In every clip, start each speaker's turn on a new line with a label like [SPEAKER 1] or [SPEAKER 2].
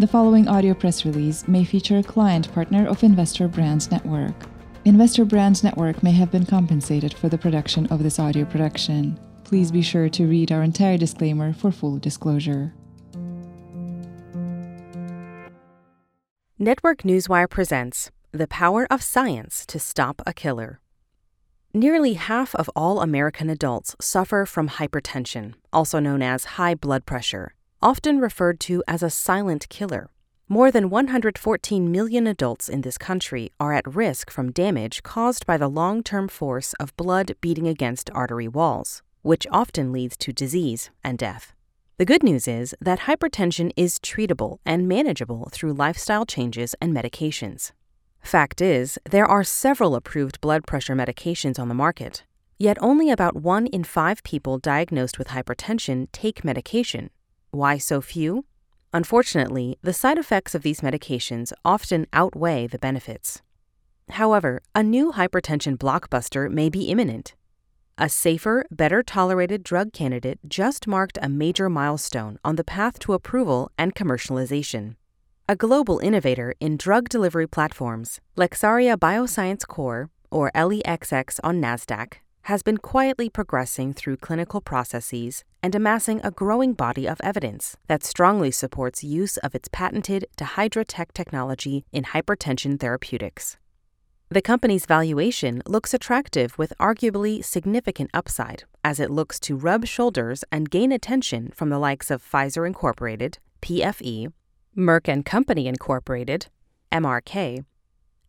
[SPEAKER 1] The following audio press release may feature a client partner of Investor Brands Network. Investor Brands Network may have been compensated for the production of this audio production. Please be sure to read our entire disclaimer for full disclosure.
[SPEAKER 2] Network Newswire presents The Power of Science to Stop a Killer. Nearly half of all American adults suffer from hypertension, also known as high blood pressure often referred to as a silent killer. More than 114 million adults in this country are at risk from damage caused by the long term force of blood beating against artery walls, which often leads to disease and death. The good news is that hypertension is treatable and manageable through lifestyle changes and medications. Fact is, there are several approved blood pressure medications on the market, yet only about one in five people diagnosed with hypertension take medication, why so few? Unfortunately, the side effects of these medications often outweigh the benefits. However, a new hypertension blockbuster may be imminent. A safer, better tolerated drug candidate just marked a major milestone on the path to approval and commercialization. A global innovator in drug delivery platforms, Lexaria Bioscience Corp, or LEXX on NASDAQ, has been quietly progressing through clinical processes and amassing a growing body of evidence that strongly supports use of its patented DehydraTECH technology in hypertension therapeutics. The company's valuation looks attractive with arguably significant upside as it looks to rub shoulders and gain attention from the likes of Pfizer Incorporated, PFE, Merck and Company Incorporated, MRK,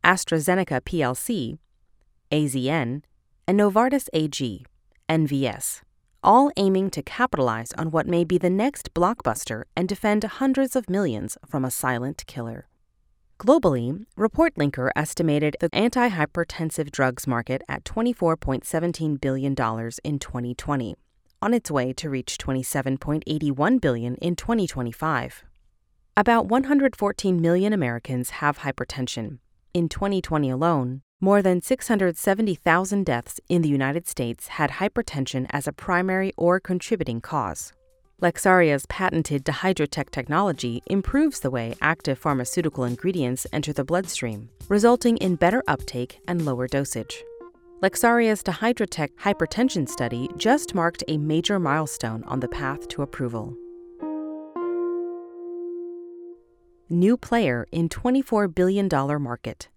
[SPEAKER 2] AstraZeneca plc, AZN, and Novartis AG, NVS, all aiming to capitalize on what may be the next blockbuster and defend hundreds of millions from a silent killer. Globally, ReportLinker estimated the antihypertensive drugs market at $24.17 billion in 2020, on its way to reach 27.81 billion in 2025. About 114 million Americans have hypertension. In 2020 alone, more than 670,000 deaths in the United States had hypertension as a primary or contributing cause. Lexaria's patented DehydraTECH technology improves the way active pharmaceutical ingredients enter the bloodstream, resulting in better uptake and lower dosage. Lexaria's DehydraTECH hypertension study just marked a major milestone on the path to approval. New player in $24 billion market.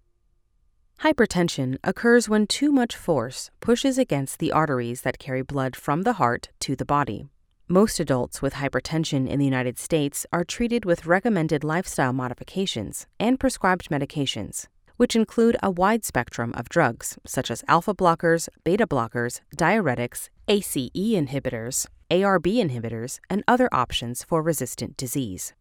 [SPEAKER 2] Hypertension occurs when too much force pushes against the arteries that carry blood from the heart to the body. Most adults with hypertension in the United States are treated with recommended lifestyle modifications and prescribed medications, which include a wide spectrum of drugs such as alpha blockers, beta blockers, diuretics, ACE inhibitors, ARB inhibitors, and other options for resistant disease.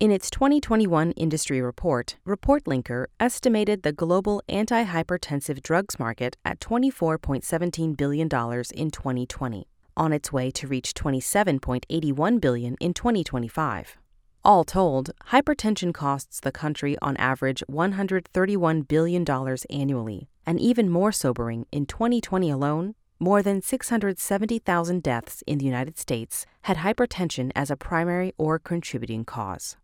[SPEAKER 2] In its 2021 industry report, ReportLinker estimated the global antihypertensive drugs market at $24.17 billion in 2020, on its way to reach 27.81 billion in 2025. All told, hypertension costs the country on average $131 billion annually, and even more sobering, in 2020 alone, more than 670,000 deaths in the United States had hypertension as a primary or contributing cause.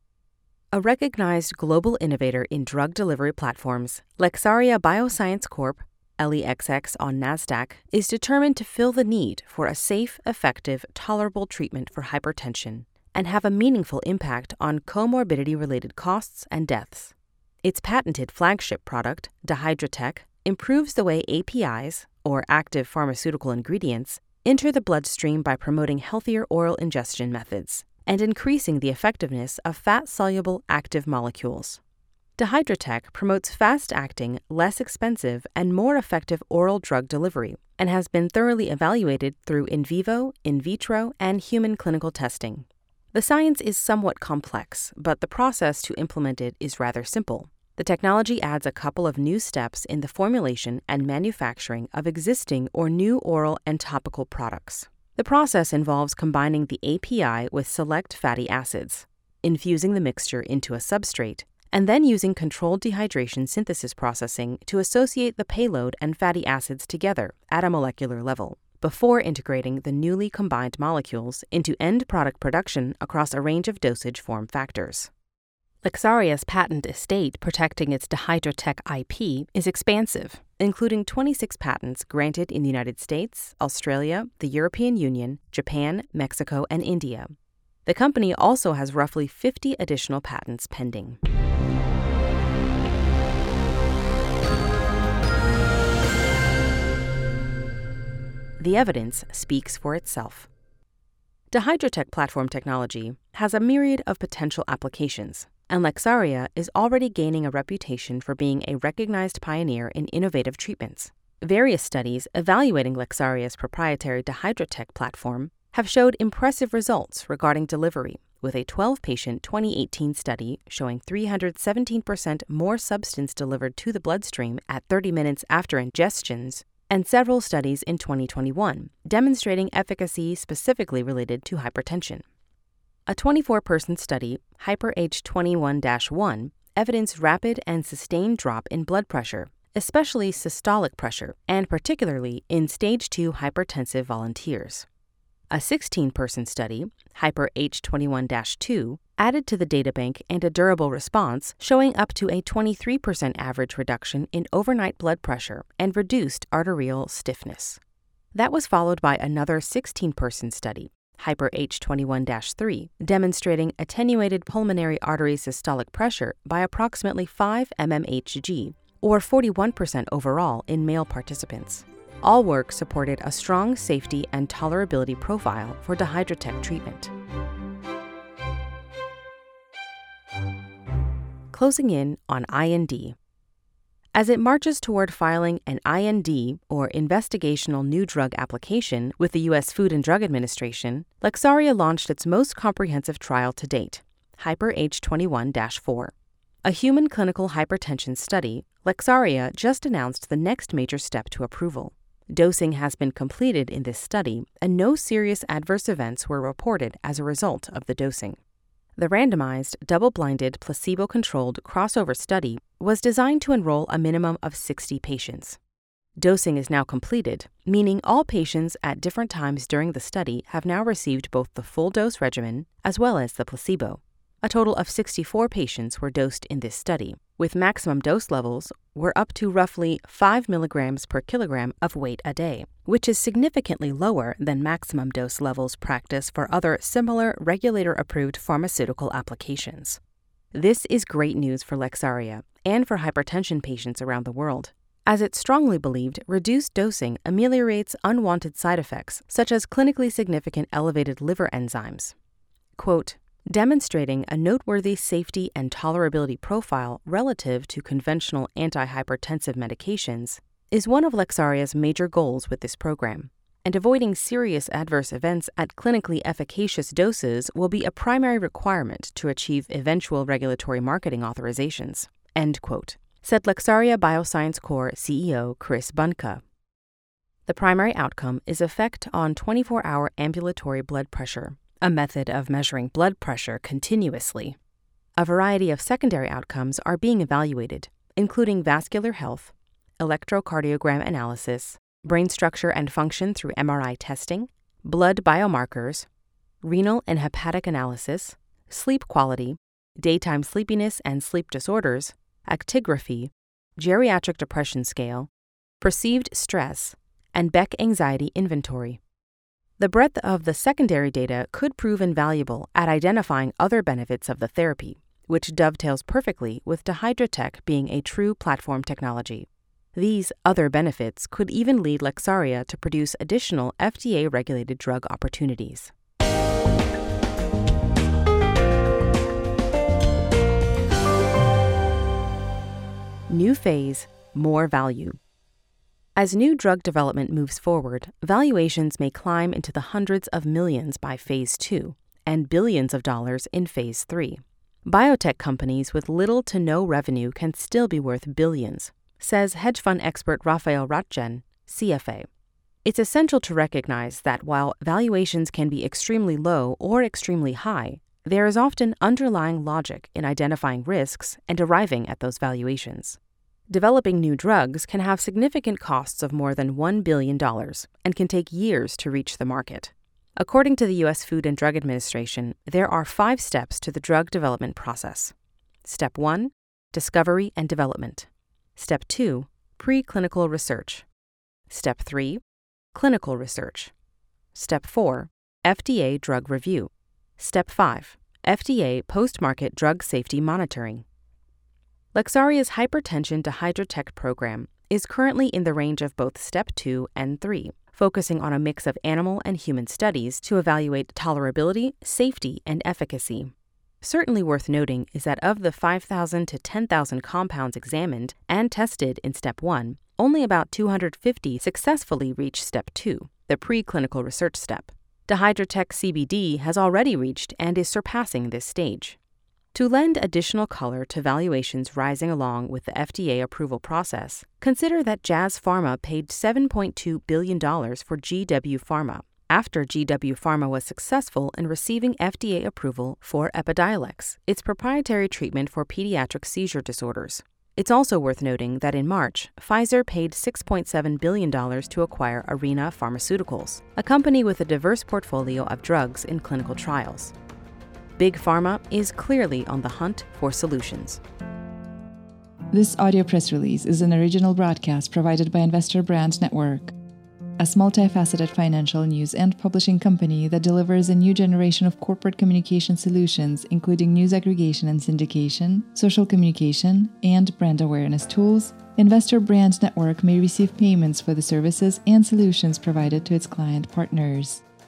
[SPEAKER 2] A recognized global innovator in drug delivery platforms, Lexaria Bioscience Corp, LEXX on NASDAQ, is determined to fill the need for a safe, effective, tolerable treatment for hypertension and have a meaningful impact on comorbidity related costs and deaths. Its patented flagship product, DehydraTECH, improves the way APIs, or active pharmaceutical ingredients, enter the bloodstream by promoting healthier oral ingestion methods and increasing the effectiveness of fat soluble active molecules. DehydraTECH promotes fast acting, less expensive, and more effective oral drug delivery and has been thoroughly evaluated through in vivo, in vitro, and human clinical testing. The science is somewhat complex, but the process to implement it is rather simple. The technology adds a couple of new steps in the formulation and manufacturing of existing or new oral and topical products. The process involves combining the API with select fatty acids, infusing the mixture into a substrate, and then using controlled dehydration synthesis processing to associate the payload and fatty acids together at a molecular level before integrating the newly combined molecules into end product production across a range of dosage form factors. Lexaria's patent estate protecting its DehydraTECH IP is expansive, including 26 patents granted in the United States, Australia, the European Union, Japan, Mexico, and India. The company also has roughly 50 additional patents pending. The evidence speaks for itself. DehydraTECH platform technology has a myriad of potential applications, and Lexaria is already gaining a reputation for being a recognized pioneer in innovative treatments. Various studies evaluating Lexaria's proprietary DehydraTECH platform have showed impressive results regarding delivery, with a 12 patient 2018 study showing 317% more substance delivered to the bloodstream at 30 minutes after ingestions and several studies in 2021 demonstrating efficacy specifically related to hypertension. A 24 person study, HyperH 21 1, evidenced rapid and sustained drop in blood pressure, especially systolic pressure, and particularly in stage 2 hypertensive volunteers. A 16 person study, HyperH 21 2, added to the databank and a durable response showing up to a 23% average reduction in overnight blood pressure and reduced arterial stiffness. That was followed by another 16 person study, HyperH 21 3, demonstrating attenuated pulmonary artery systolic pressure by approximately 5 mmHg, or 41% overall in male participants. All work supported a strong safety and tolerability profile for DehydraTECH treatment. Closing in on IND. As it marches toward filing an IND, or Investigational New Drug Application, with the U.S. Food and Drug Administration, Lexaria launched its most comprehensive trial to date, HyperH 21 4. A human clinical hypertension study, Lexaria just announced the next major step to approval. Dosing has been completed in this study, and no serious adverse events were reported as a result of the dosing. The randomized, double blinded, placebo controlled crossover study was designed to enroll a minimum of 60 patients. Dosing is now completed, meaning all patients at different times during the study have now received both the full dose regimen as well as the placebo. A total of 64 patients were dosed in this study, with maximum dose levels were up to roughly 5 milligrams per kilogram of weight a day, which is significantly lower than maximum dose levels practiced for other similar regulator approved pharmaceutical applications. This is great news for Lexaria and for hypertension patients around the world, as it's strongly believed reduced dosing ameliorates unwanted side effects such as clinically significant elevated liver enzymes. Quote, demonstrating a noteworthy safety and tolerability profile relative to conventional antihypertensive medications, is one of Lexaria's major goals with this program. And avoiding serious adverse events at clinically efficacious doses will be a primary requirement to achieve eventual regulatory marketing authorizations. End quote, said Lexaria Bioscience Corp CEO Chris Bunka. The primary outcome is effect on 24 hour ambulatory blood pressure, a method of measuring blood pressure continuously. A variety of secondary outcomes are being evaluated, including vascular health, electrocardiogram analysis, brain structure and function through MRI testing, blood biomarkers, renal and hepatic analysis, sleep quality, daytime sleepiness and sleep disorders, actigraphy, geriatric depression scale, perceived stress, and Beck anxiety inventory. The breadth of the secondary data could prove invaluable at identifying other benefits of the therapy, which dovetails perfectly with DehydraTECH being a true platform technology. These other benefits could even lead Lexaria to produce additional FDA regulated drug opportunities. New phase, more value. As new drug development moves forward, valuations may climb into the hundreds of millions by phase two, and billions of dollars in phase 3. Biotech companies with little to no revenue can still be worth billions, says hedge fund expert Rafael Ratjen, CFA. It's essential to recognize that while valuations can be extremely low or extremely high, there is often underlying logic in identifying risks and arriving at those valuations. Developing new drugs can have significant costs of more than $1 billion and can take years to reach the market. According to the U.S. Food and Drug Administration, there are five steps to the drug development process. Step 1 Discovery and Development. Step 2 Preclinical Research. Step 3 Clinical Research. Step 4 FDA Drug Review. Step 5 FDA Post Market Drug Safety Monitoring. Lexaria's hypertension DehydraTECH program is currently in the range of both Step 2 and 3, focusing on a mix of animal and human studies to evaluate tolerability, safety, and efficacy. Certainly worth noting is that of the 5,000 to 10,000 compounds examined and tested in Step 1, only about 250 successfully reach Step 2, the preclinical research step. DehydraTECH CBD has already reached and is surpassing this stage. To lend additional color to valuations rising along with the FDA approval process, consider that Jazz Pharma paid $7.2 billion for GW Pharma after GW Pharma was successful in receiving FDA approval for Epidiolex, its proprietary treatment for pediatric seizure disorders. It's also worth noting that in March, Pfizer paid $6.7 billion to acquire Arena Pharmaceuticals, a company with a diverse portfolio of drugs in clinical trials. Big Pharma is clearly on the hunt for solutions.
[SPEAKER 1] This audio press release is an original broadcast provided by Investor Brand Network, a multifaceted financial news and publishing company that delivers a new generation of corporate communication solutions, including news aggregation and syndication, social communication, and brand awareness tools. Investor Brand Network may receive payments for the services and solutions provided to its client partners